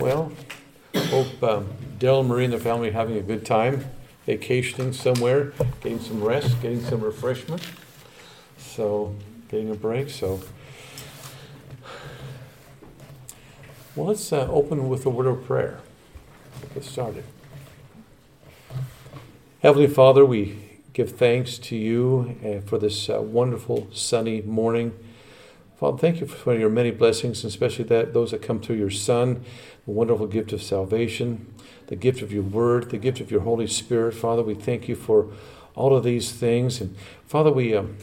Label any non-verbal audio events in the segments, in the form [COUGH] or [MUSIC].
Well, hope um, Dell, Marie, and the family are having a good time vacationing somewhere, getting some rest, getting some refreshment. So, getting a break. So, well, let's uh, open with a word of prayer. Get started. Heavenly Father, we give thanks to you uh, for this uh, wonderful sunny morning. Father, thank you for your many blessings, especially that those that come through your Son, the wonderful gift of salvation, the gift of your Word, the gift of your Holy Spirit. Father, we thank you for all of these things, and Father, we um,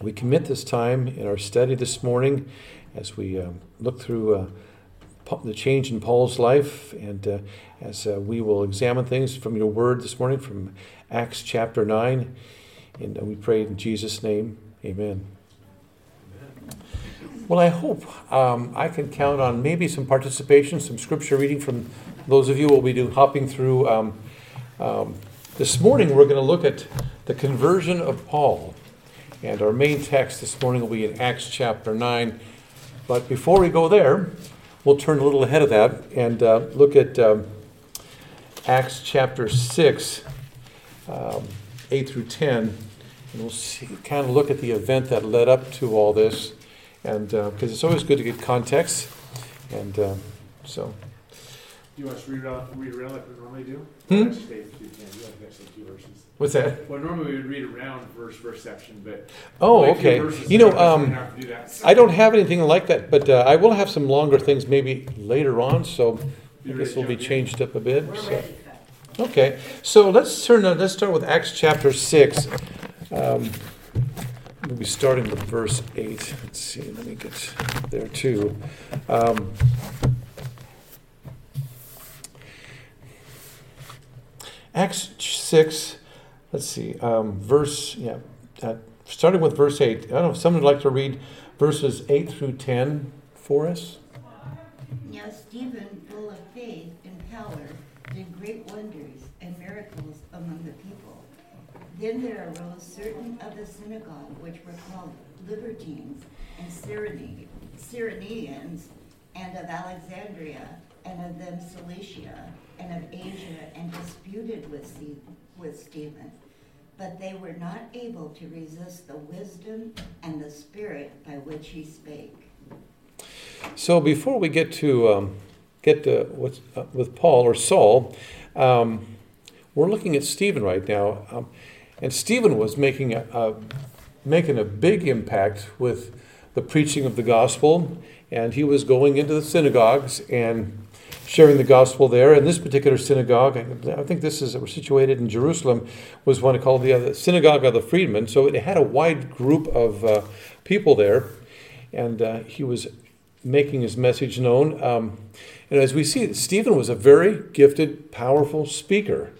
we commit this time in our study this morning as we um, look through. Uh, the change in Paul's life, and uh, as uh, we will examine things from your word this morning from Acts chapter 9. And we pray in Jesus' name, amen. Well, I hope um, I can count on maybe some participation, some scripture reading from those of you will be do hopping through. Um, um, this morning, we're going to look at the conversion of Paul. And our main text this morning will be in Acts chapter 9. But before we go there, we'll turn a little ahead of that and uh, look at um, Acts chapter 6, um, 8 through 10. And we'll see, kind of look at the event that led up to all this and because uh, it's always good to get context. And uh, so. Do you want us to read, out, read around like we normally do? Hmm? What's that? Well, normally we would read around verse verse section, but oh, okay. You know, um, do so. I don't have anything like that, but uh, I will have some longer things maybe later on. So I guess will be changed up a bit. So. Okay, so let's turn. Uh, let's start with Acts chapter six. Um, We'll be starting with verse 8. Let's see, let me get there too. Um, Acts 6, let's see, um, verse, yeah, uh, starting with verse 8. I don't know if someone would like to read verses 8 through 10 for us. Now, Stephen, full of faith and power, did great wonders and miracles among the people. Then there arose certain of the synagogue which were called Libertines and Cyrenians, and of Alexandria, and of them Cilicia, and of Asia, and disputed with, with Stephen. But they were not able to resist the wisdom and the spirit by which he spake. So before we get to um, get to what's uh, with Paul or Saul, um, we're looking at Stephen right now. Um, and Stephen was making a, a, making a big impact with the preaching of the gospel, and he was going into the synagogues and sharing the gospel there. And this particular synagogue, I think this is we're situated in Jerusalem, was one called the uh, synagogue of the freedmen. So it had a wide group of uh, people there, and uh, he was making his message known. Um, and as we see, Stephen was a very gifted, powerful speaker.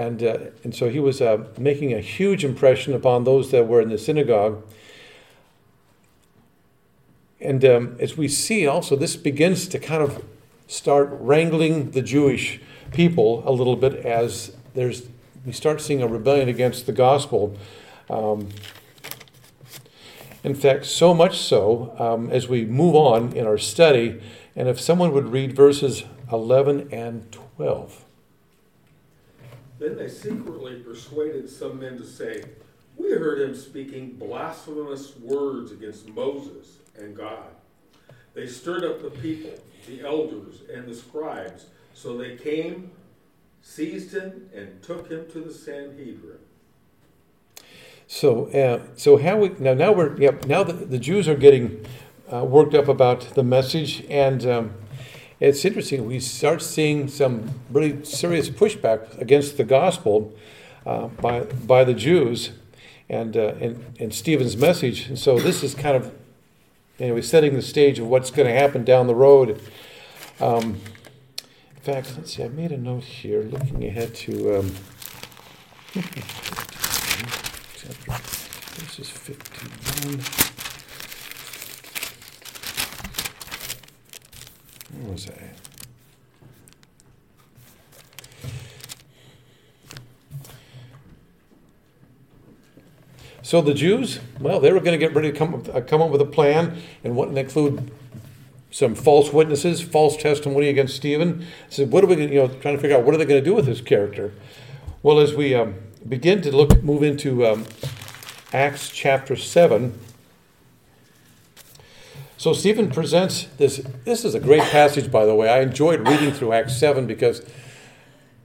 And, uh, and so he was uh, making a huge impression upon those that were in the synagogue. And um, as we see also, this begins to kind of start wrangling the Jewish people a little bit as there's, we start seeing a rebellion against the gospel. Um, in fact, so much so um, as we move on in our study, and if someone would read verses 11 and 12. Then they secretly persuaded some men to say, We heard him speaking blasphemous words against Moses and God. They stirred up the people, the elders, and the scribes. So they came, seized him, and took him to the Sanhedrin. So, uh, so how we now? Now we're yep. Now the, the Jews are getting uh, worked up about the message, and um, it's interesting. We start seeing some really serious pushback against the gospel uh, by by the Jews, and uh, and and Stephen's message. And so this is kind of anyway setting the stage of what's going to happen down the road. Um, in fact, let's see. I made a note here, looking ahead to. Um, [LAUGHS] this is fifty-one. Where was I? So the Jews, well, they were going to get ready to come, uh, come up with a plan and what include some false witnesses, false testimony against Stephen. So what are we, you know, trying to figure out what are they going to do with this character? Well, as we um, begin to look, move into um, Acts chapter seven. So Stephen presents this. This is a great passage, by the way. I enjoyed reading through Acts seven because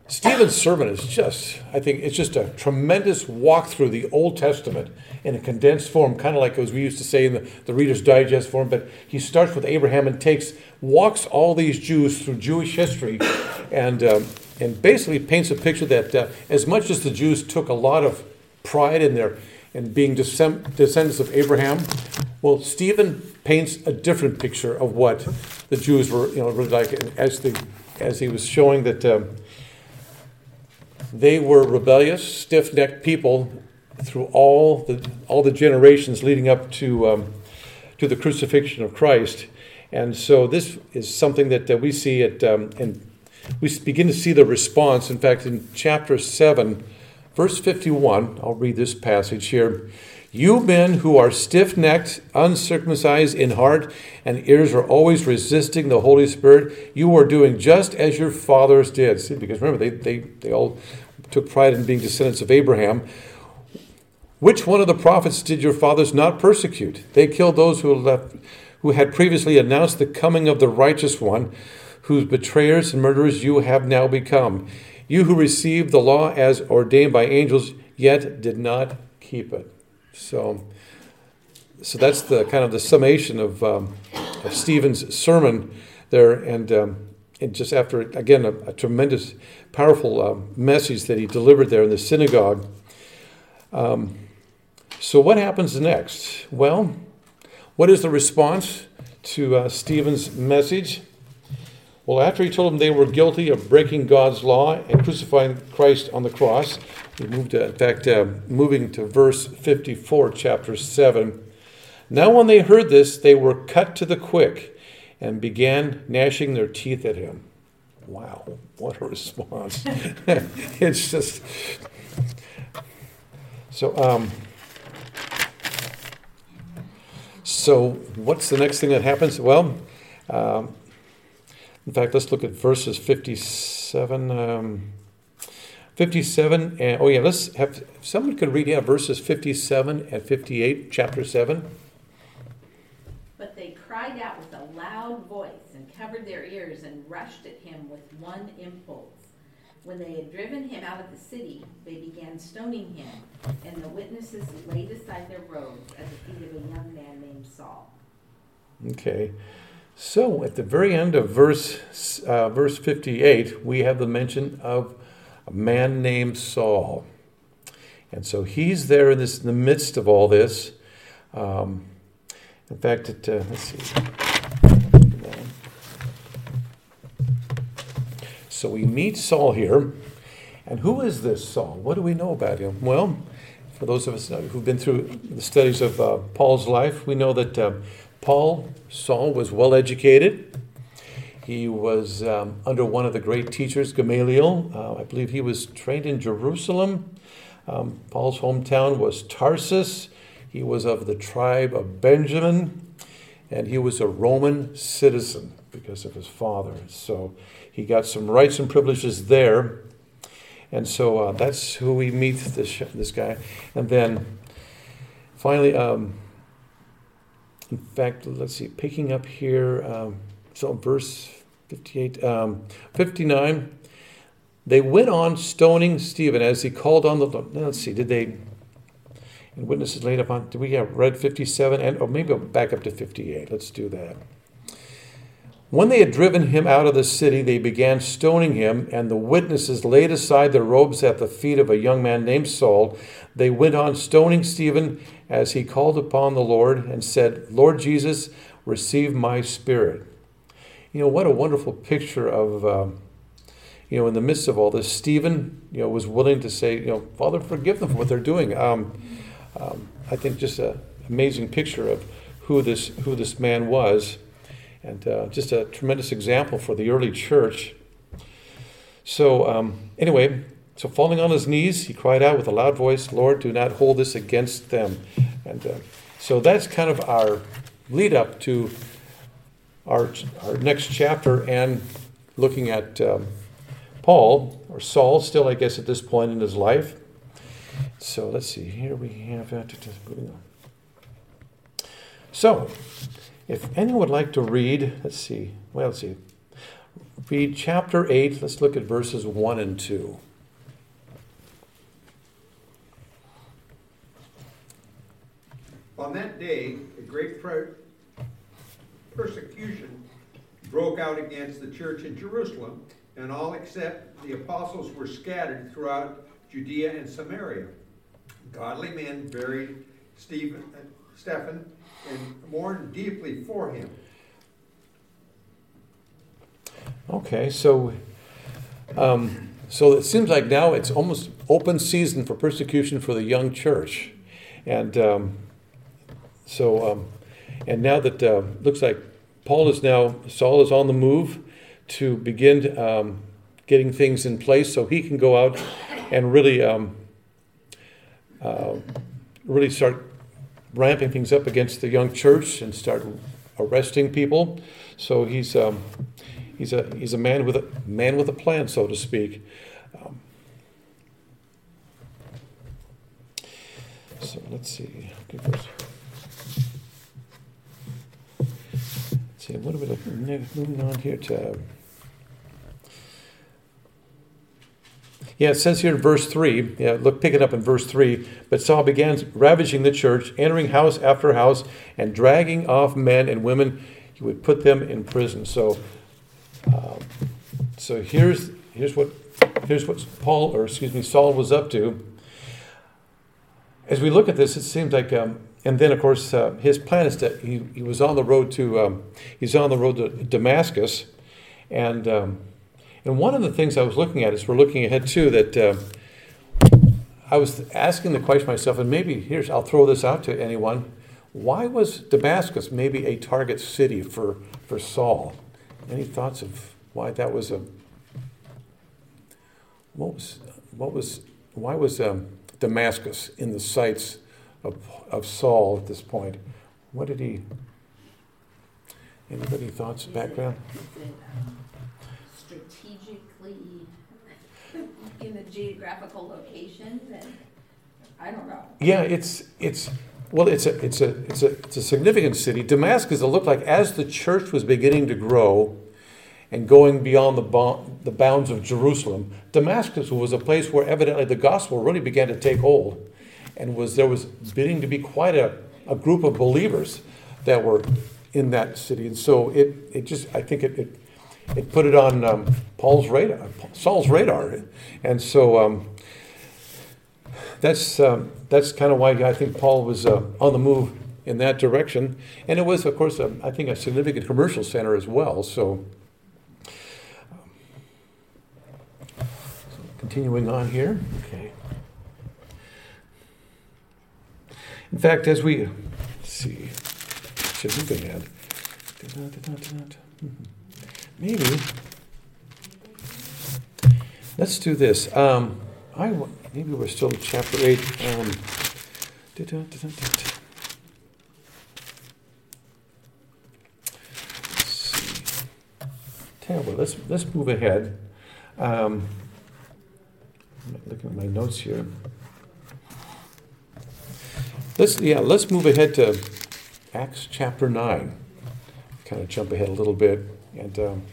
Stephen's sermon is just, I think, it's just a tremendous walk through the Old Testament in a condensed form, kind of like as we used to say in the, the Reader's Digest form. But he starts with Abraham and takes, walks all these Jews through Jewish history, and um, and basically paints a picture that uh, as much as the Jews took a lot of pride in their in being descendants of Abraham, well, Stephen paints a different picture of what the Jews were, you know, really like as the as he was showing that. Um, they were rebellious, stiff-necked people through all the all the generations leading up to um, to the crucifixion of Christ, and so this is something that uh, we see it, um, and we begin to see the response. In fact, in chapter seven, verse fifty-one, I'll read this passage here. You men who are stiff necked, uncircumcised in heart, and ears are always resisting the Holy Spirit, you are doing just as your fathers did. See, because remember, they, they, they all took pride in being descendants of Abraham. Which one of the prophets did your fathers not persecute? They killed those who, left, who had previously announced the coming of the righteous one, whose betrayers and murderers you have now become. You who received the law as ordained by angels, yet did not keep it. So, so that's the kind of the summation of, um, of Stephen's sermon there, and um, and just after again a, a tremendous, powerful uh, message that he delivered there in the synagogue. Um, so what happens next? Well, what is the response to uh, Stephen's message? Well, after he told them they were guilty of breaking God's law and crucifying Christ on the cross, we moved to, in fact, uh, moving to verse 54, chapter 7. Now, when they heard this, they were cut to the quick and began gnashing their teeth at him. Wow, what a response. [LAUGHS] it's just. So, um, so what's the next thing that happens? Well, um, in fact, let's look at verses 57. Um, 57 and oh yeah let's have someone could read yeah verses 57 and 58 chapter 7 but they cried out with a loud voice and covered their ears and rushed at him with one impulse. When they had driven him out of the city they began stoning him and the witnesses laid aside their robes at the feet of a young man named saul. Okay. So at the very end of verse uh, verse 58 we have the mention of a man named Saul. And so he's there in, this, in the midst of all this. Um, in fact, it, uh, let's see. So we meet Saul here. And who is this Saul? What do we know about him? Well, for those of us who've been through the studies of uh, Paul's life, we know that uh, Paul, Saul, was well educated. He was um, under one of the great teachers, Gamaliel. Uh, I believe he was trained in Jerusalem. Um, Paul's hometown was Tarsus. He was of the tribe of Benjamin, and he was a Roman citizen because of his father. So he got some rights and privileges there. And so uh, that's who we meet this, this guy. And then finally, um, in fact, let's see, picking up here, um, so verse 58, um, 59. They went on stoning Stephen as he called on the Lord. Let's see, did they, and witnesses laid upon, did we have read 57? And, or maybe back up to 58. Let's do that. When they had driven him out of the city, they began stoning him, and the witnesses laid aside their robes at the feet of a young man named Saul. They went on stoning Stephen as he called upon the Lord and said, Lord Jesus, receive my spirit you know, what a wonderful picture of, um, you know, in the midst of all this, Stephen, you know, was willing to say, you know, Father, forgive them for what they're doing. Um, um, I think just an amazing picture of who this who this man was, and uh, just a tremendous example for the early church. So um, anyway, so falling on his knees, he cried out with a loud voice, "Lord, do not hold this against them." And uh, so that's kind of our lead up to our, our next chapter and looking at um, Paul, or Saul, still, I guess, at this point in his life. So let's see, here we have. On. So, if anyone would like to read, let's see, well, let's see, read chapter 8, let's look at verses 1 and 2. On that day, a great persecution broke out against the church in Jerusalem, and all except the apostles were scattered throughout Judea and Samaria. Godly men buried Stephen, uh, Stephen and mourned deeply for him. Okay, so um, so it seems like now it's almost open season for persecution for the young church, and um, so um, and now that uh, looks like Paul is now Saul is on the move to begin um, getting things in place so he can go out and really um, uh, really start ramping things up against the young church and start arresting people. So he's um, he's a he's a man with a man with a plan, so to speak. Um, so let's see. Let's see. What are we? Moving on here to. Yeah, it says here in verse 3, yeah, look, pick it up in verse 3. But Saul began ravaging the church, entering house after house, and dragging off men and women. He would put them in prison. So, um, so here's, here's, what, here's what Paul, or excuse me, Saul was up to. As we look at this, it seems like, um, and then of course, uh, his plan is that he, he was on the road to, um, he's on the road to Damascus, and um, and one of the things I was looking at is we're looking ahead too that uh, I was asking the question myself, and maybe here's I'll throw this out to anyone: Why was Damascus maybe a target city for for Saul? Any thoughts of why that was a what was what was why was um, Damascus in the sights of of Saul at this point? What did he? Anybody thoughts background? Um, strategically in the geographical location, then I don't know. Yeah, it's it's well, it's a it's a it's a it's a significant city. Damascus. It looked like as the church was beginning to grow, and going beyond the bo- the bounds of Jerusalem, Damascus was a place where evidently the gospel really began to take hold, and was there was beginning to be quite a, a group of believers that were in that city, and so it it just I think it, it it put it on um, Paul's radar, Saul's radar, and so um, that's um, that's kind of why I think Paul was uh, on the move in that direction, and it was, of course, a, I think a significant commercial center as well. So, so continuing on here, okay. In fact, as we see, should move ahead. Maybe. Let's do this. Um, I maybe we're still in chapter eight. Um, what, let's let's move ahead. Um, looking at my notes here. Let's yeah, let's move ahead to Acts chapter nine. Kind of jump ahead a little bit. And, um,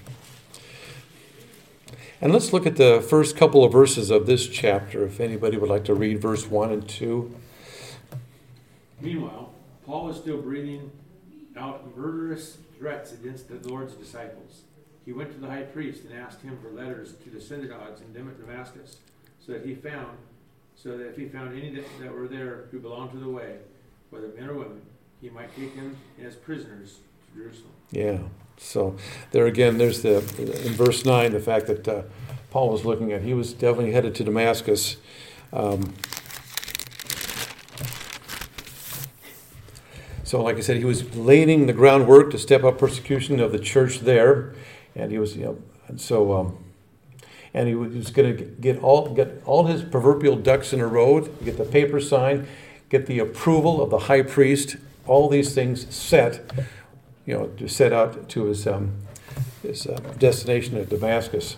and let's look at the first couple of verses of this chapter, if anybody would like to read verse 1 and 2. Meanwhile, Paul was still breathing out murderous threats against the Lord's disciples. He went to the high priest and asked him for letters to the synagogues in Damascus, so that he found, so that if he found any that, that were there who belonged to the way, whether men or women, he might take them as prisoners to Jerusalem. Yeah. So there again, there's the in verse nine the fact that uh, Paul was looking at. He was definitely headed to Damascus. Um, so, like I said, he was laying the groundwork to step up persecution of the church there, and he was, you know, and so, um, and he was going to get all get all his proverbial ducks in a row, get the paper signed, get the approval of the high priest, all these things set you know, to set out to his, um, his uh, destination at Damascus.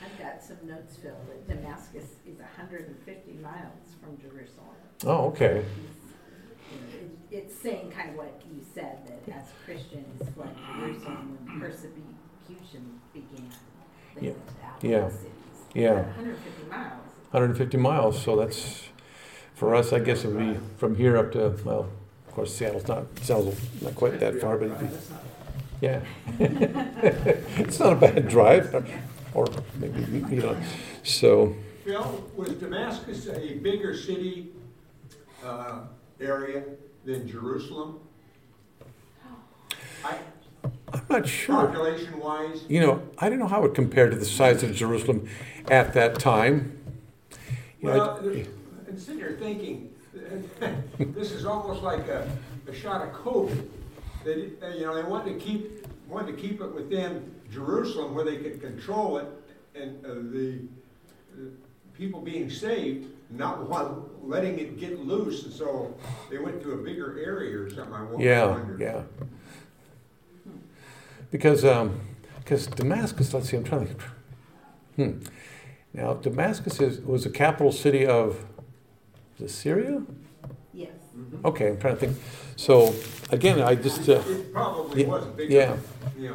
I've got some notes, Phil, that Damascus is hundred and fifty miles from Jerusalem. Oh, okay. It- It's saying kind of what you said, that as Christians, what Jerusalem, when persecution began, Yeah. Went out Yeah. cities. Yeah. Hundred and fifty miles. 150 miles, so that's, for us, I guess it would be from here up to, well, of course, Seattle's not, Seattle's not quite that far, but it'd be, yeah. [LAUGHS] It's not a bad drive, or maybe, you know, so, Phil, was Damascus a bigger city, uh, area than Jerusalem? I, I'm not sure. population wise? You know, I don't know how it compared to the size of Jerusalem at that time. You know, Well, there- and sitting here thinking, [LAUGHS] this is almost like a, a shot of coke. They, you know, they wanted to keep, wanted to keep it within Jerusalem where they could control it and uh, the, the people being saved, not want, letting it get loose, and so they went to a bigger area or something, I wonder. Yeah, yeah. Because, um, because Damascus, let's see, I'm trying to. Hmm. Now, Damascus is, was the capital city of, is it Syria? Yes. Okay, I'm trying to think. So, again, I just, uh, It probably Yeah, was bigger. yeah. Yeah.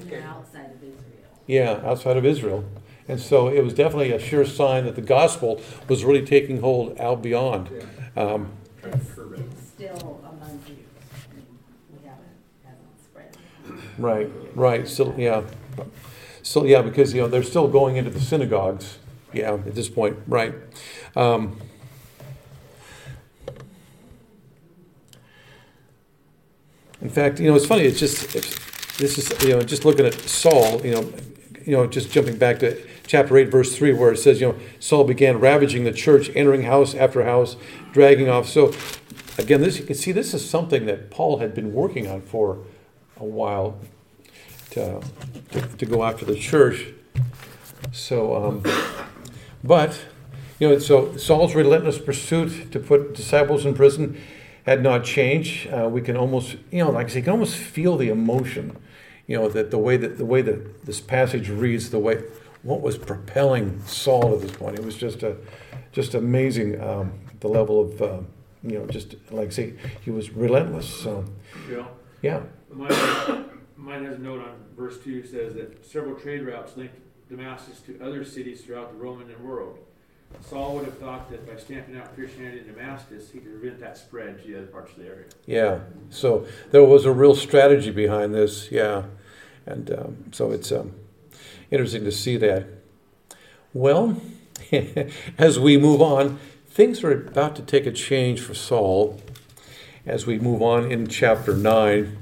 And they're outside of Israel. yeah, outside of Israel. And so it was definitely a sure sign that the gospel was really taking hold out beyond. Yeah. Um, It's, curb it. it's still among Jews. I mean, We haven't, hasn't spread. Right, right. Still, yeah. Still, yeah, because you know they're still going into the synagogues. Yeah, at this point, right. Um, in fact, you know, it's funny. It's just it's, this is you know just looking at Saul. You know, you know, just jumping back to chapter eight, verse three, where it says, you know, Saul began ravaging the church, entering house after house, dragging off. So, again, this you can see this is something that Paul had been working on for a while to, to, to go after the church. So, um, but, you know, so Saul's relentless pursuit to put disciples in prison had not changed. Uh, we can almost, you know, like I say, you can almost feel the emotion, you know, that the way that the way that this passage reads, the way what was propelling Saul at this point. It was just a, just amazing um, the level of, uh, you know, just like I say, he was relentless. So, Bill, yeah, mine, mine has a note on verse two says that several trade routes linked Damascus to other cities throughout the Roman world. Saul would have thought that by stamping out Christianity in Damascus, he could prevent that spread to the other parts of the area. Yeah, so there was a real strategy behind this, yeah. And um, so it's um, interesting to see that. Well, [LAUGHS] as we move on, things are about to take a change for Saul as we move on in chapter 9.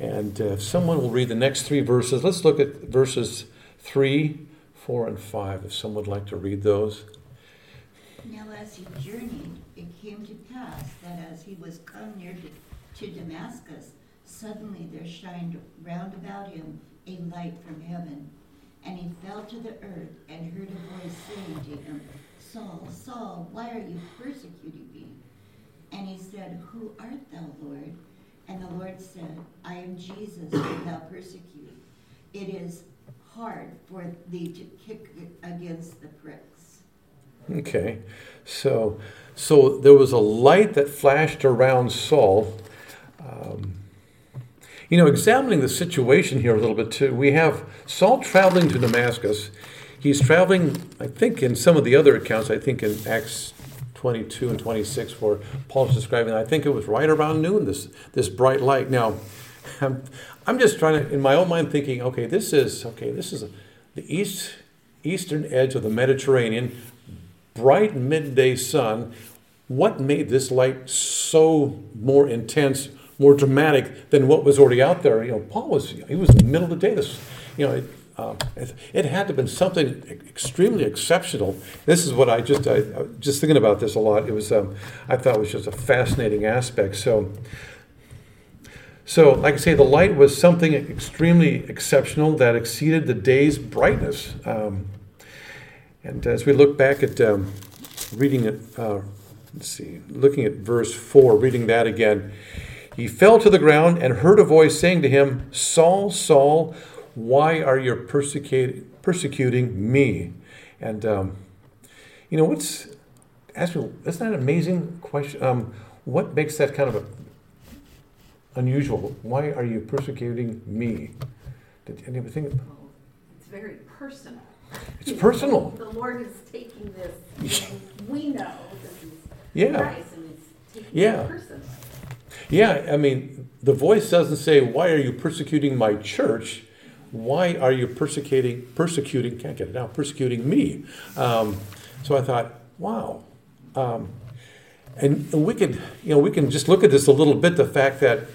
And if someone will read the next three verses, let's look at verses 3, 4, and 5, if someone would like to read those. Now as he journeyed, it came to pass that as he was come near to, to Damascus, suddenly there shined round about him a light from heaven. And he fell to the earth and heard a voice saying to him, Saul, Saul, why are you persecuting me? And he said, Who art thou, Lord? And the Lord said, I am Jesus whom thou persecute. It is hard for thee to kick against the pricks. Okay, so so there was a light that flashed around Saul. Um, you know, examining the situation here a little bit too, we have Saul traveling to Damascus. He's traveling, I think, in some of the other accounts, I think in Acts 22 and 26, where Paul's describing, I think it was right around noon, this, this bright light. Now, [LAUGHS] I'm, I'm just trying to, in my own mind, thinking, okay, this is, okay, this is the east, eastern edge of the Mediterranean, bright midday sun. What made this light so more intense, more dramatic than what was already out there? You know, Paul was, he was in the middle of the day. This, you know, it, um, it, it had to have been something extremely exceptional. This is what I just, I, I just thinking about this a lot. It was, um, I thought was just a fascinating aspect. So, so, like I say, the light was something extremely exceptional that exceeded the day's brightness. Um, and as we look back at um, reading it, uh, let's see, looking at verse 4, reading that again, he fell to the ground and heard a voice saying to him, Saul, Saul, why are you persecuting, persecuting me? And, um, you know, what's, ask me, isn't that an amazing question? Um, what makes that kind of a, unusual? Why are you persecuting me? Did anybody think? It's very personal. It's personal. [LAUGHS] The Lord is taking this, [LAUGHS] we know this is Yeah. Christ, and He's taking Yeah. it personally. Yeah, I mean, the voice doesn't say, "Why are you persecuting my church?" Why are you persecuting persecuting? Can't get it out. Persecuting me. Um, so I thought, wow, um, and, and we could, you know, we can just look at this a little bit. The fact that,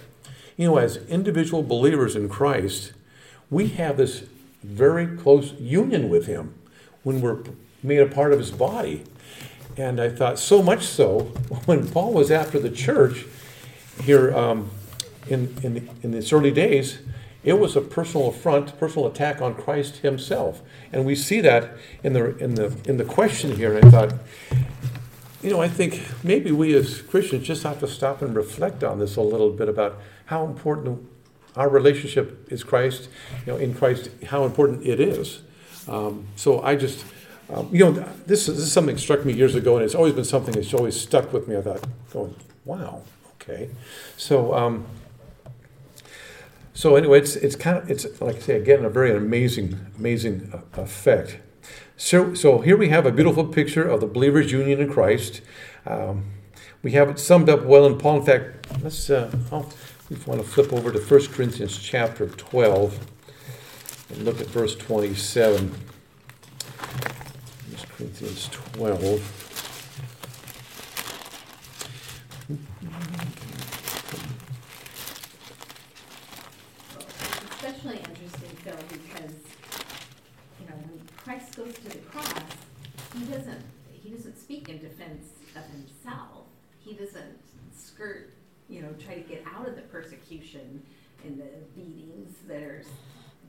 you know, as individual believers in Christ, we have this very close union with Him when we're made a part of His body. And I thought, so much so, [LAUGHS] when Paul was after the church here um, in, in, in its early days, it was a personal affront, personal attack on Christ Himself. And we see that in the, in the, in the question here. And I thought, you know, I think maybe we as Christians just have to stop and reflect on this a little bit about how important our relationship is Christ, you know, in Christ, how important it is. Um, so I just, um, you know, this is, this is something that struck me years ago, and it's always been something that's always stuck with me. I thought, going, wow, okay. So, um, so anyway, it's it's kind of it's like I say again a very amazing amazing uh, effect. So so here we have a beautiful picture of the believers' union in Christ. Um, we have it summed up well in Paul. In fact, let's uh, I'll, we want to flip over to 1 Corinthians chapter 12 and look at verse 27. 1 Corinthians 12. Especially interesting, Phil, because, you know, when Christ goes to the cross, he doesn't, he doesn't speak in defense of himself. He doesn't skirt, you know, try to get out of the persecution and the beatings that are,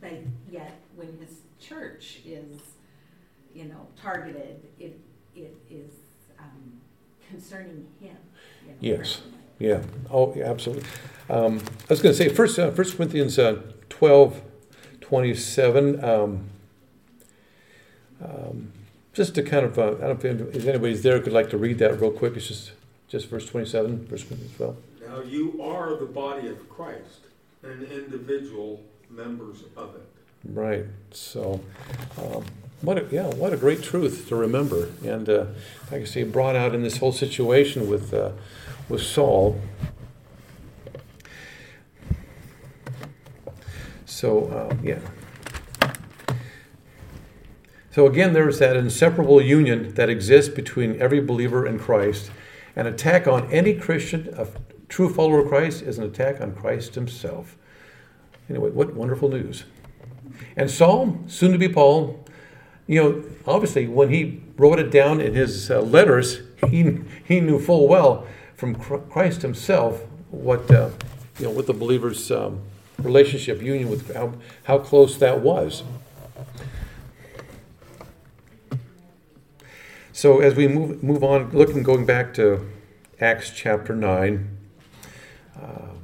but yet when his church is, you know, targeted, it, it is, um, concerning him. you know, Yes. personally. Yeah, oh, yeah, absolutely. Um, I was going to say, first, uh, First Corinthians uh, 12, 27. Um, um, just to kind of, uh, I don't know if anybody's there who could like to read that real quick. It's just, just verse 27, First Corinthians 12. Now you are the body of Christ and individual members of it. Right. So, um, what a, yeah, what a great truth to remember. And uh, like I say, brought out in this whole situation with uh, with Saul. So um, yeah. So again, there's that inseparable union that exists between every believer and Christ. An attack on any Christian, a true follower of Christ, is an attack on Christ Himself. Anyway, what wonderful news. And Saul, soon to be Paul, you know, obviously when he wrote it down in his uh, letters, he, he knew full well from Christ himself what, uh, you know, what the believer's um, relationship, union with, how, how close that was. So as we move, move on, looking, going back to Acts chapter 9, um,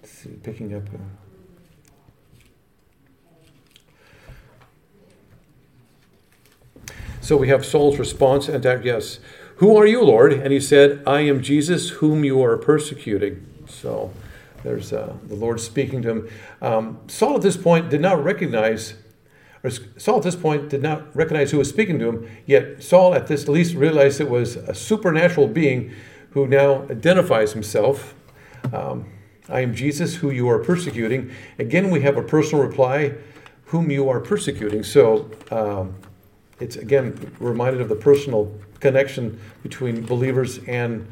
let's see, picking up. uh, So we have Saul's response and yes, who are you, Lord? And he said, I am Jesus whom you are persecuting. So there's uh, the Lord speaking to him. Um, Saul at this point did not recognize, Saul at this point did not recognize who was speaking to him, yet Saul at this least realized it was a supernatural being who now identifies himself. Um, I am Jesus who you are persecuting. Again, we have a personal reply, whom you are persecuting. So, um, it's again reminded of the personal connection between believers and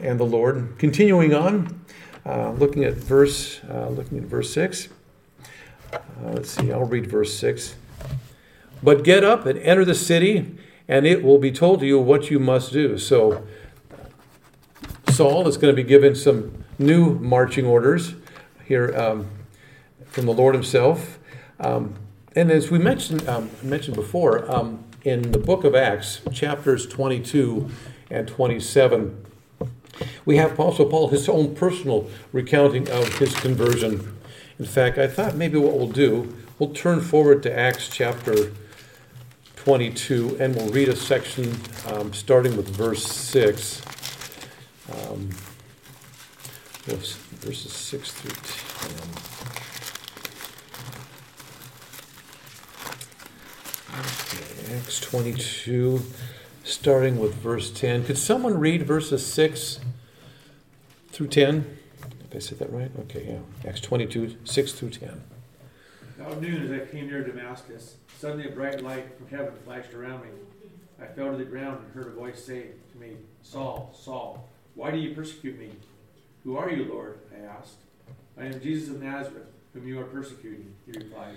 and the Lord. Continuing on, uh, looking at verse uh, looking at verse six. Uh, let's see. I'll read verse six. But get up and enter the city, and it will be told to you what you must do. So Saul is going to be given some new marching orders here um, from the Lord Himself. Um, and as we mentioned um, mentioned before, um, in the book of Acts, chapters 22 and 27, we have also Paul, his own personal recounting of his conversion. In fact, I thought maybe what we'll do, we'll turn forward to Acts chapter 22, and we'll read a section um, starting with verse 6. Um, verses 6 through 10. Okay, Acts 22, starting with verse 10. Could someone read verses 6 through 10? Did I say that right? Okay, yeah. Acts 22, 6 through 10. About noon, as I came near Damascus, suddenly a bright light from heaven flashed around me. I fell to the ground and heard a voice say to me, Saul, Saul, why do you persecute me? Who are you, Lord? I asked. I am Jesus of Nazareth, whom you are persecuting, he replied.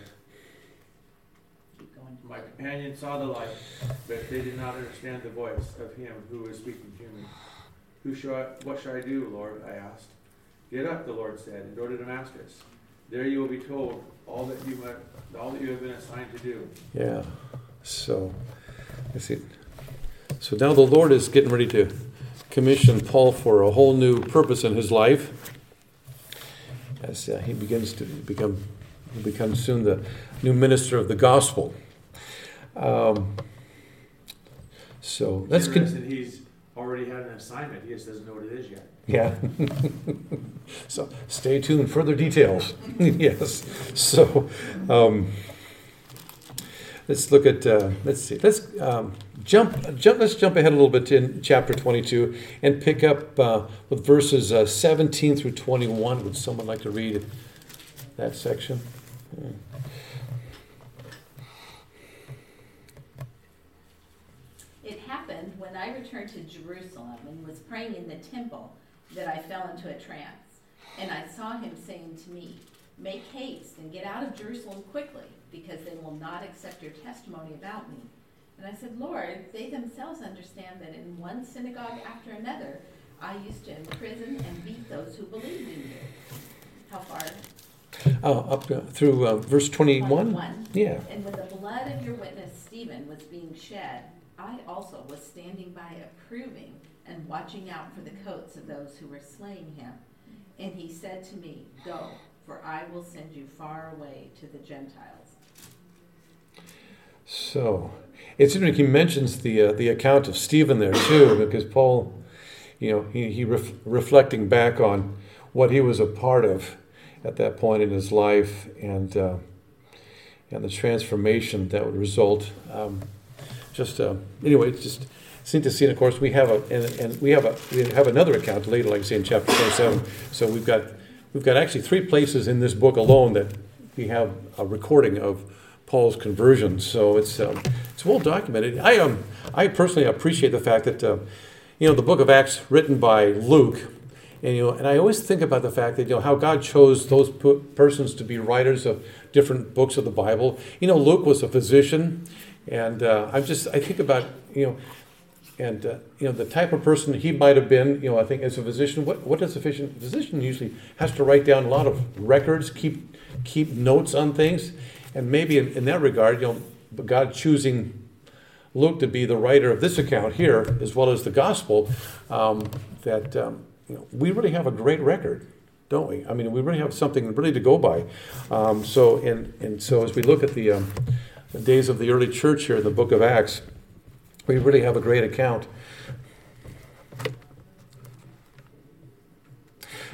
My companions saw the light, but they did not understand the voice of him who was speaking to me. Who shall I, what shall I do, Lord? I asked. Get up, the Lord said, and go to Damascus. There you will be told all that you might, all that you have been assigned to do. Yeah. So, I see. So now the Lord is getting ready to commission Paul for a whole new purpose in his life as uh, he begins to become become soon the new minister of the gospel. Um, so that's good. Con- he's had an assignment. He just doesn't know what it is yet. Yeah. [LAUGHS] so stay tuned. For further details. [LAUGHS] yes. So um, let's look at. Uh, let's see. Let's um, jump. Jump. Let's jump ahead a little bit in chapter 22 and pick up uh, with verses uh, 17 through 21. Would someone like to read that section? Yeah. It happened when I returned to Jerusalem and was praying in the temple that I fell into a trance. And I saw him saying to me, Make haste and get out of Jerusalem quickly, because they will not accept your testimony about me. And I said, Lord, they themselves understand that in one synagogue after another, I used to imprison and beat those who believed in you. How far? Uh, up uh, through uh, verse 21? 21. Yeah. And when the blood of your witness Stephen was being shed, I also was standing by approving and watching out for the coats of those who were slaying him. And he said to me, Go, for I will send you far away to the Gentiles. So, it's interesting he mentions the, uh, the account of Stephen there too, because Paul, you know, he, he ref- reflecting back on what he was a part of at that point in his life and, uh, and the transformation that would result. Um, just, uh, anyway, it's just seem to see, and of course, we have a, and, and we have a, we have another account later, like I say in chapter 27. So we've got, we've got actually three places in this book alone that we have a recording of Paul's conversion. So it's, um, it's well documented. I, um, I personally appreciate the fact that, uh, you know, the book of Acts written by Luke, and, you know, and I always think about the fact that, you know, how God chose those persons to be writers of different books of the Bible. You know, Luke was a physician, and uh, I'm just, I think about, you know, and uh, you know the type of person he might have been. You know, I think as a physician, what what does a physician, physician usually has to write down a lot of records, keep keep notes on things, and maybe in, in that regard, you know, God choosing Luke to be the writer of this account here, as well as the gospel, um, that um, you know, we really have a great record, don't we? I mean, we really have something really to go by. Um, so, and and so as we look at the, um, the days of the early church here the book of Acts we really have a great account.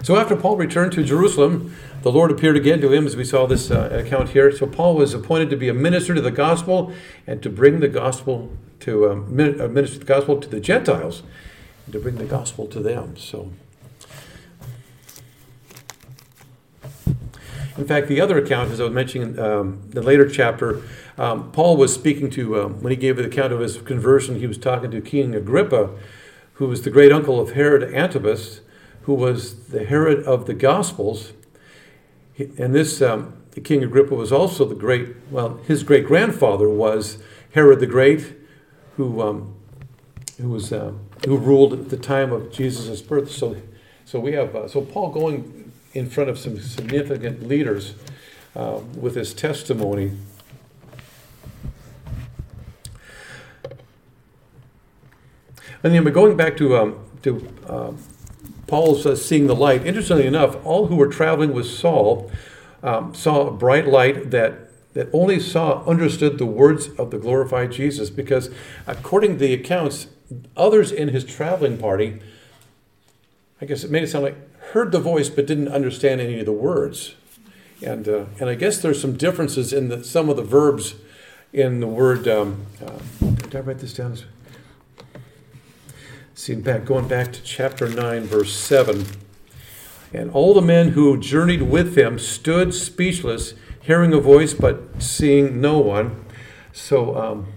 So after Paul returned to Jerusalem, the Lord appeared again to him, as we saw this uh, account here. So Paul was appointed to be a minister to the gospel and to bring the gospel to um, minister the gospel to the Gentiles, and to bring the gospel to them. So, in fact, the other account, as I was mentioning um, the later chapter, um, Paul was speaking to, um, when he gave the account of his conversion, he was talking to King Agrippa, who was the great uncle of Herod Antipas, who was the Herod of the Gospels. And this um, King Agrippa was also the great, well, his great grandfather was Herod the Great, who, um, who, was, uh, who ruled at the time of Jesus' birth. So, so we have, uh, so Paul going in front of some significant leaders uh, with his testimony And then, but going back to um, to um, Paul's uh, seeing the light. Interestingly enough, all who were traveling with Saul um, saw a bright light that that only saw understood the words of the glorified Jesus because according to the accounts others in his traveling party I guess it made it sound like heard the voice but didn't understand any of the words. And uh, and I guess there's some differences in the, some of the verbs in the word um, uh, did I write this down? See back going back to chapter 9 verse 7 and all the men who journeyed with him stood speechless hearing a voice but seeing no one. So, um,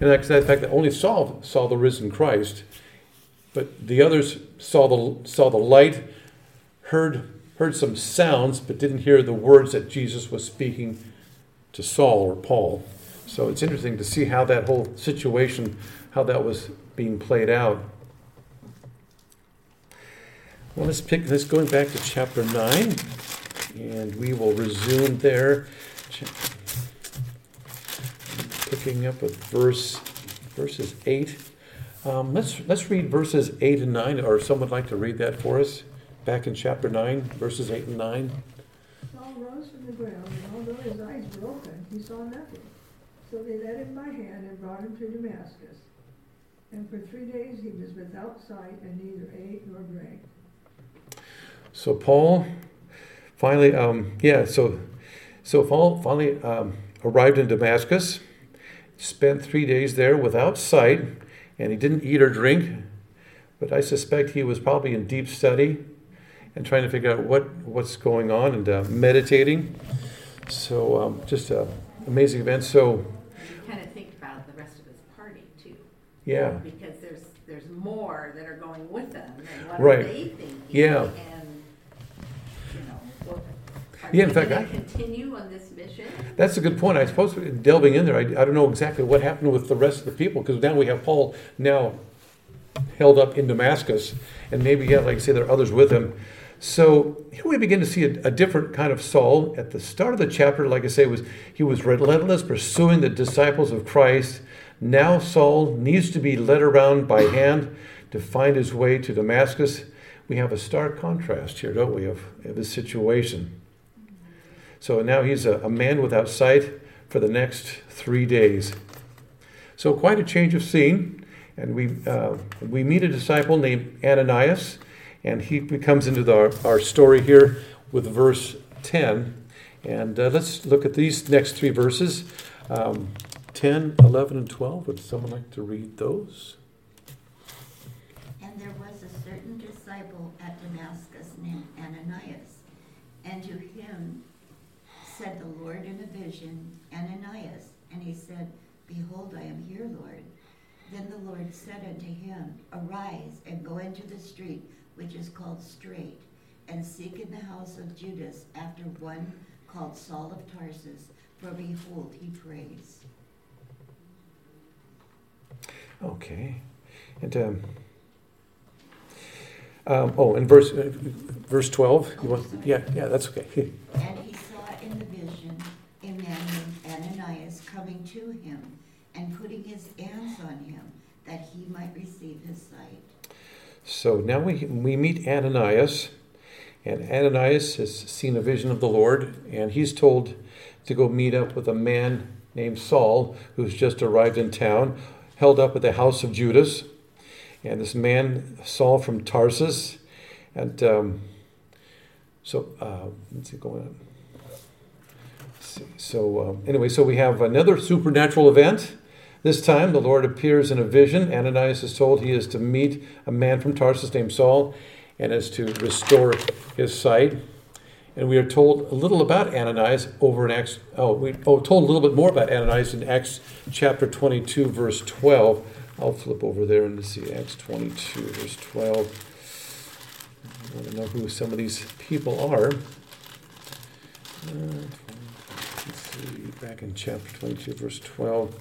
and the fact that only Saul saw the risen Christ, but the others saw the saw the light, heard heard some sounds, but didn't hear the words that Jesus was speaking to Saul or Paul. So it's interesting to see how that whole situation, how that was being played out. Well, let's pick this going back to chapter 9 and we will resume there. Picking up with verse verses eight. Um, let's let's read verses eight and nine. Or someone would like to read that for us? Back in chapter nine, verses eight and nine. Saul rose from the ground, and although his eyes were open, he saw nothing. So they led him by hand and brought him to Damascus. And for three days he was without sight and neither ate nor drank. So Paul finally, um, yeah, so so Paul finally um, arrived in Damascus, spent three days there without sight, and he didn't eat or drink. But I suspect he was probably in deep study and trying to figure out what what's going on and uh, meditating. So um, just an amazing event. So you kind of think about the rest of his party too. Yeah. Because there's there's more that are going with them, and what right. are they thinking? Yeah. Yeah, in fact, I, continue on this That's a good point. I suppose delving in there, I, I don't know exactly what happened with the rest of the people because now we have Paul now held up in Damascus, and maybe yeah, like I say, there are others with him. So here we begin to see a, a, different kind of Saul. At the start of the chapter, like I say, was he was relentless, pursuing the disciples of Christ. Now Saul needs to be led around by hand to find his way to Damascus. We have a stark contrast here, don't we, of, of his situation. So now he's a, a man without sight for the next three days. So quite a change of scene. And we, uh, we meet a disciple named Ananias, and he comes into the, our, our story here with verse 10. And uh, let's look at these next three verses um, 10, 11, and 12. Would someone like to read those? And there was a certain disciple at Damascus named Ananias, and to him said the Lord in a vision, Ananias. And he said, Behold, I am here, Lord. Then the Lord said unto him, Arise and go into the street which is called Straight, and seek in the house of Judas after one called Saul of Tarsus, for behold, he prays. Okay. And um, um, oh, in verse uh, verse twelve, want? Yeah, yeah, that's okay. and he in the vision a man named Ananias coming to him and putting his hands on him that he might receive his sight. So now we, we meet Ananias, and Ananias has seen a vision of the Lord, and he's told to go meet up with a man named Saul who's just arrived in town, held up at the house of Judas. And this man, Saul from Tarsus, and um, so uh, let's see, going on see. So, um, anyway, so we have another supernatural event. This time, the Lord appears in a vision. Ananias is told he is to meet a man from Tarsus named Saul and is to restore his sight. And we are told a little about Ananias over in Acts. Oh, we oh, told a little bit more about Ananias in Acts chapter 22, verse 12. I'll flip over there and see Acts 22, verse 12. I want to know who some of these people are. Uh, back in chapter 22, verse 12.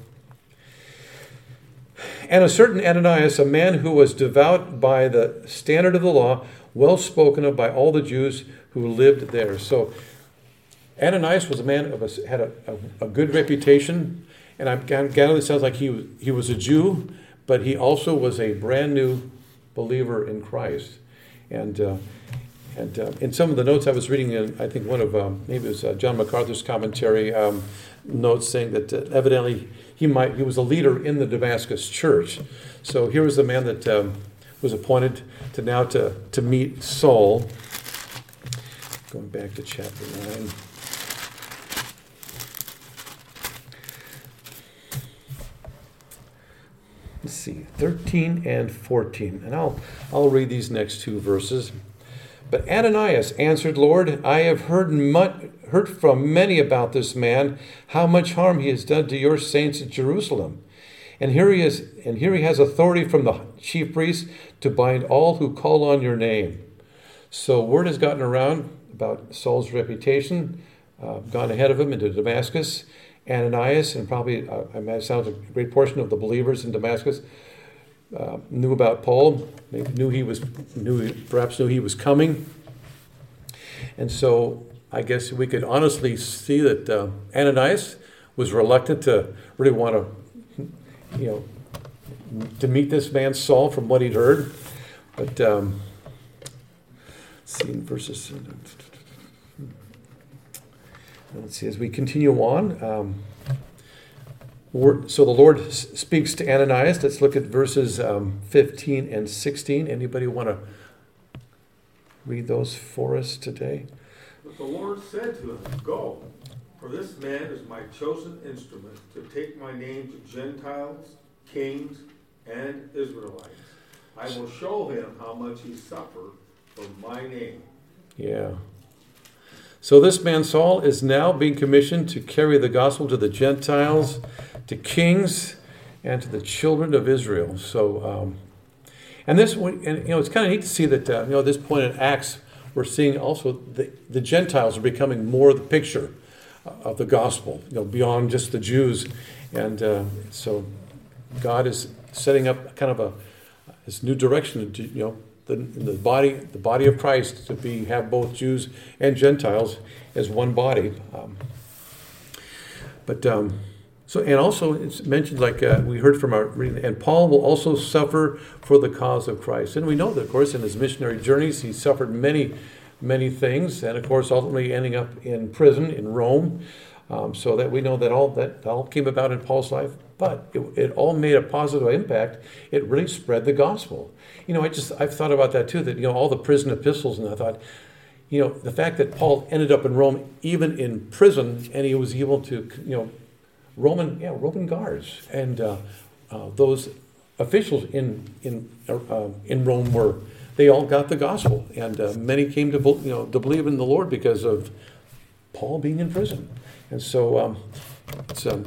And a certain Ananias, a man who was devout by the standard of the law, well spoken of by all the Jews who lived there. So Ananias was a man of a, had a, a, a good reputation, and I'm gathering it sounds like he was, he was a Jew, but he also was a brand new believer in Christ. And, uh, and uh, in some of the notes I was reading, in, I think one of um, maybe it was uh, John MacArthur's commentary um, notes saying that uh, evidently he might he was a leader in the Damascus church. So here was the man that um, was appointed to now to to meet Saul. Going back to chapter nine. Let's see, 13 and 14. And I'll, I'll read these next two verses. But Ananias answered, Lord, I have heard, much, heard from many about this man, how much harm he has done to your saints at Jerusalem. And here he is, and here he has authority from the chief priests to bind all who call on your name. So word has gotten around about Saul's reputation, uh, gone ahead of him into Damascus. Ananias, and probably uh, I imagine a great portion of the believers in Damascus uh, knew about Paul, maybe knew he was, knew perhaps knew he was coming, and so I guess we could honestly see that uh, Ananias was reluctant to really want to, you know, to meet this man Saul from what he'd heard, but um, see in verses. Let's see, as we continue on. Um, so the Lord speaks to Ananias. Let's look at verses um, 15 and 16. Anybody want to read those for us today? But the Lord said to him, Go, for this man is my chosen instrument to take my name to Gentiles, kings, and Israelites. I will show him how much he suffered for my name. Yeah. So this man Saul is now being commissioned to carry the gospel to the Gentiles, to kings, and to the children of Israel. So, um, and this, and you know, it's kind of neat to see that uh, you know at this point in Acts, we're seeing also the, the Gentiles are becoming more the picture of the gospel, you know, beyond just the Jews, and uh, so God is setting up kind of a this new direction, to, you know, the, the body the body of Christ to be have both Jews and Gentiles as one body. Um, but um, so and also it's mentioned like uh, we heard from our reading, and Paul will also suffer for the cause of Christ, and we know that of course in his missionary journeys he suffered many many things, and of course ultimately ending up in prison in Rome. Um, so that we know that all that all came about in Paul's life, but it, it all made a positive impact. It really spread the gospel you know, I just I've thought about that too. That you know all the prison epistles, and I thought, you know, the fact that Paul ended up in Rome, even in prison, and he was able to, you know, Roman, yeah, Roman guards and uh, uh, those officials in in uh, in Rome were they all got the gospel, and uh, many came to you know to believe in the Lord because of Paul being in prison, and so um, it's a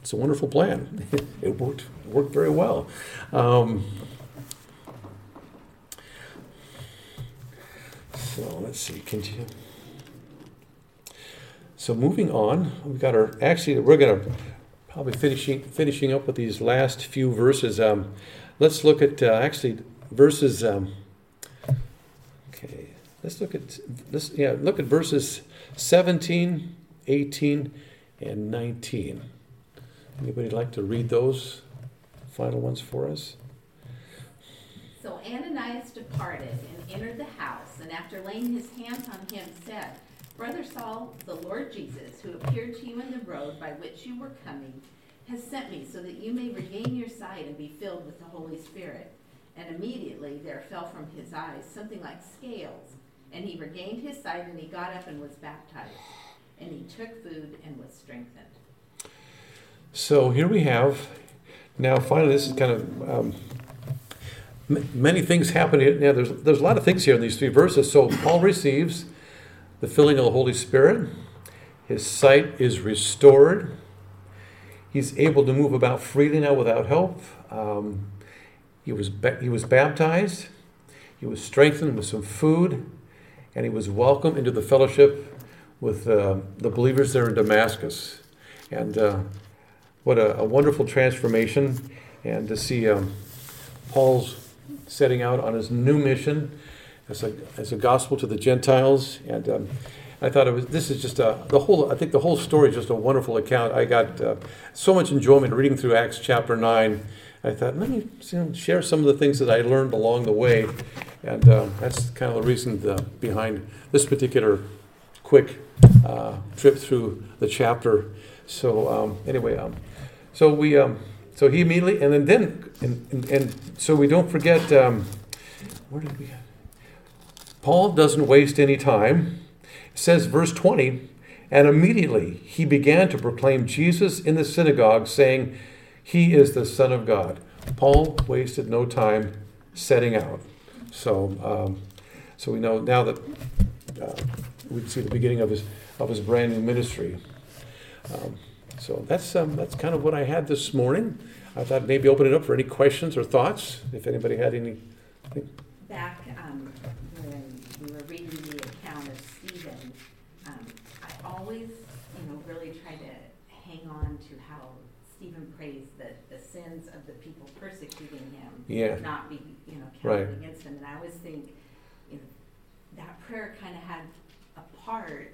it's a wonderful plan. [LAUGHS] it worked worked very well. Um, So let's see, continue. So moving on, we've got our, actually, we're going to probably finishing, finishing up with these last few verses. Um, let's look at uh, actually verses, um, okay, let's look at, this. yeah, look at verses 17, 18, and 19. Anybody like to read those final ones for us? So Ananias departed and entered the house, and after laying his hands on him, said, Brother Saul, the Lord Jesus, who appeared to you in the road by which you were coming, has sent me so that you may regain your sight and be filled with the Holy Spirit. And immediately there fell from his eyes something like scales, and he regained his sight, and he got up and was baptized. And he took food and was strengthened. So here we have, now finally, this is kind of um, many things happen. Yeah, there's, there's a lot of things here in these three verses. So Paul receives the filling of the Holy Spirit. His sight is restored. He's able to move about freely now without help. Um, he, was ba- he was baptized. He was strengthened with some food. And he was welcomed into the fellowship with uh, the believers there in Damascus. And uh, what a, a, wonderful transformation. And to see um, Paul's setting out on his new mission as a, as a gospel to the Gentiles. And um, I thought it was, this is just a, the whole, I think the whole story is just a wonderful account. I got uh, so much enjoyment reading through Acts chapter 9. I thought, let me share some of the things that I learned along the way. And uh, that's kind of the reason the, behind this particular quick uh, trip through the chapter. So um, anyway, um, so we, um, so he immediately, and then, then and, and, and so we don't forget, um, where did we? Paul doesn't waste any time. It says, verse 20, and immediately he began to proclaim Jesus in the synagogue, saying, He is the Son of God. Paul wasted no time setting out. So, um, so we know now that uh, we see the beginning of his of his brand new ministry. Um, so that's um, that's kind of what I had this morning. I thought maybe open it up for any questions or thoughts. If anybody had any. Back um, when we were reading the account of Stephen, um, I always, you know, really try to hang on to how Stephen prays that the sins of the people persecuting him Yeah. not be, you know, Right. counted against him. And I always think, you know, that prayer kind of had a part,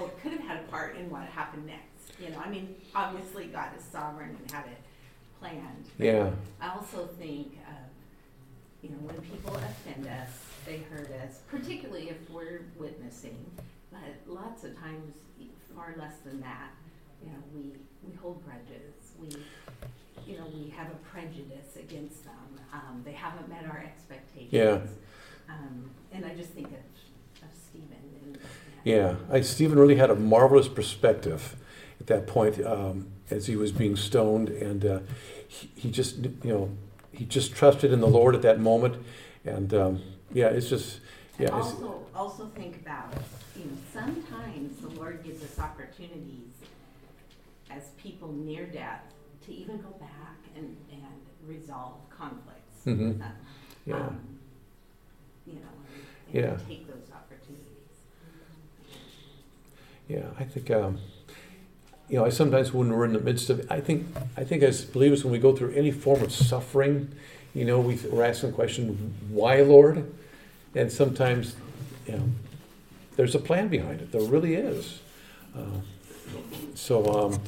or could have had a part in what happened next. You know, I mean, obviously God is sovereign and had it planned. Yeah. I also think, uh, you know, when people offend us, they hurt us, particularly if we're witnessing. But lots of times, far less than that, you know, we, we hold grudges. We, you know, we have a prejudice against them. Um, they haven't met our expectations. Yeah. Um, and I just think of, of Stephen. And, Yeah, I, Stephen really had a marvelous perspective at that point um, as he was being stoned, and uh, he, he just, you know, he just trusted in the Lord at that moment, and um, yeah, it's just, yeah, also, also think about, you know, sometimes the Lord gives us opportunities as people near death to even go back and, and resolve conflicts Mhm. with them. yeah, Um, You know, Yeah. take those opportunities. yeah. I think, um, you know, I sometimes when we're in the midst of, I think, I think as believers, when we go through any form of suffering, you know, we, we're asking the question, why, Lord? And sometimes, you know, there's a plan behind it. There really is. Uh, so, um,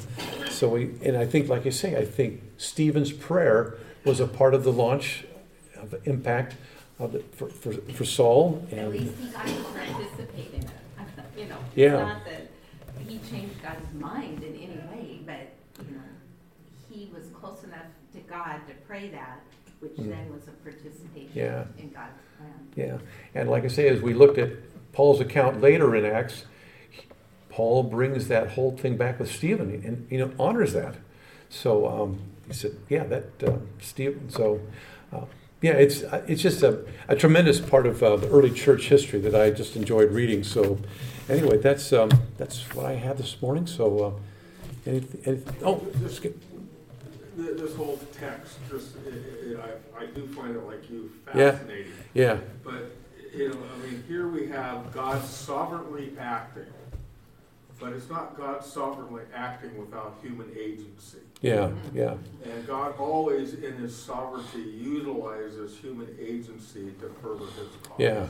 so we, and I think, like you say, I think Stephen's prayer was a part of the launch of the impact of the, for, for, for Saul. At And least he got to participate in it, [LAUGHS] you know. Yeah. It's not that he changed God's mind in any way, but, you know, he was close enough to God to pray that, which Mm. then was a participation Yeah. in God's. Yeah, and like I say, as we looked at Paul's account later in Acts, Paul brings that whole thing back with Stephen and you know honors that. So um, he said, yeah, that uh, Stephen. So uh, yeah, it's uh, it's just a, a tremendous part of uh, the early church history that I just enjoyed reading. So anyway, that's um, that's what I had this morning. So uh, anything, anything, oh, skip. Th- This whole text, just, i- i- I, I do find it like you Yeah. fascinating. yeah, But, you know, I mean, here we have God sovereignly acting, but it's not God sovereignly acting without human agency. yeah, yeah, And God always, in his sovereignty, utilizes human agency to further his cause. Yeah.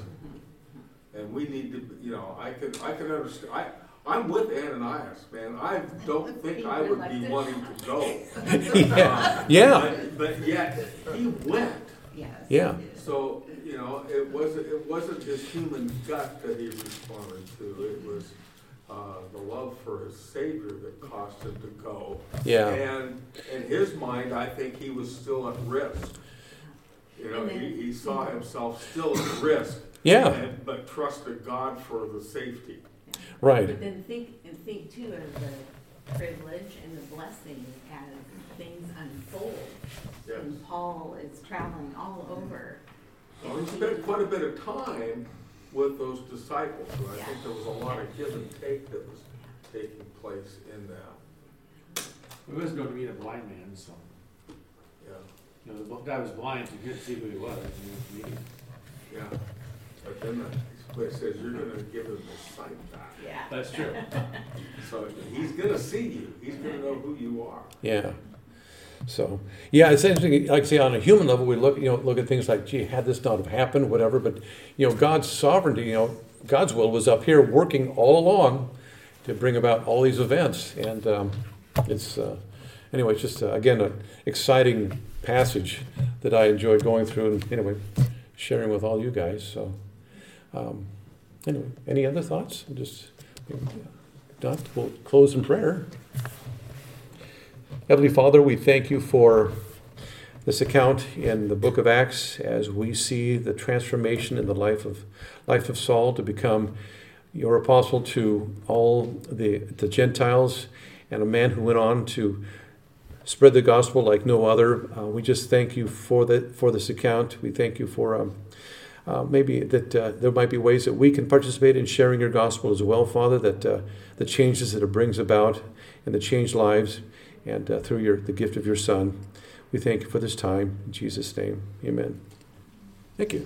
And we need to, you know, I can, I can understand, I, I'm with Ananias, man. I don't think I would be wanting to go. [LAUGHS] yeah, yeah, But- But yet, he went. Yes. yeah, So, you know, it wasn't, it wasn't his human gut that he responded to, it was, uh, the love for his Savior that caused him to go. yeah, And in his mind, I think he was still at risk. You know, he, he saw himself still at risk. yeah, and- But trusted God for the safety. Right, But then think, and think too of the privilege and the blessing as things unfold. Yes. And Paul is traveling all over. Well, he spent quite a bit of time with those disciples, and I Yeah. think there was a lot of give and take that was taking place in that. He was going to meet a blind man, so, Yeah, you know, the guy was blind, so he couldn't see who he was, and he was meeting. yeah. But then the it says you're gonna give him his sight back. Yeah. That's true. [LAUGHS] So he's gonna see you. He's gonna know who you are. yeah. So, yeah, it's interesting. Like I say, on a human level, we look, you know, look at things like, gee, had this not have happened, whatever. But you know, God's sovereignty, you know, God's will was up here working all along to bring about all these events, and um, it's uh, anyway, it's just uh, again an exciting passage that I enjoyed going through and anyway sharing with all you guys. So um, anyway, any other thoughts? Just not. We'll close in prayer. Heavenly Father, we thank you for this account in the book of Acts as we see the transformation in the life of life of Saul to become your apostle to all the, the Gentiles and a man who went on to spread the gospel like no other. Uh, we just thank you for that for this account. We thank you for um, uh, maybe that uh, there might be ways that we can participate in sharing your gospel as well, Father. That uh, the changes that it brings about and the changed lives, and uh, through your the gift of your Son, we thank you for this time in Jesus' name. Amen. Thank you.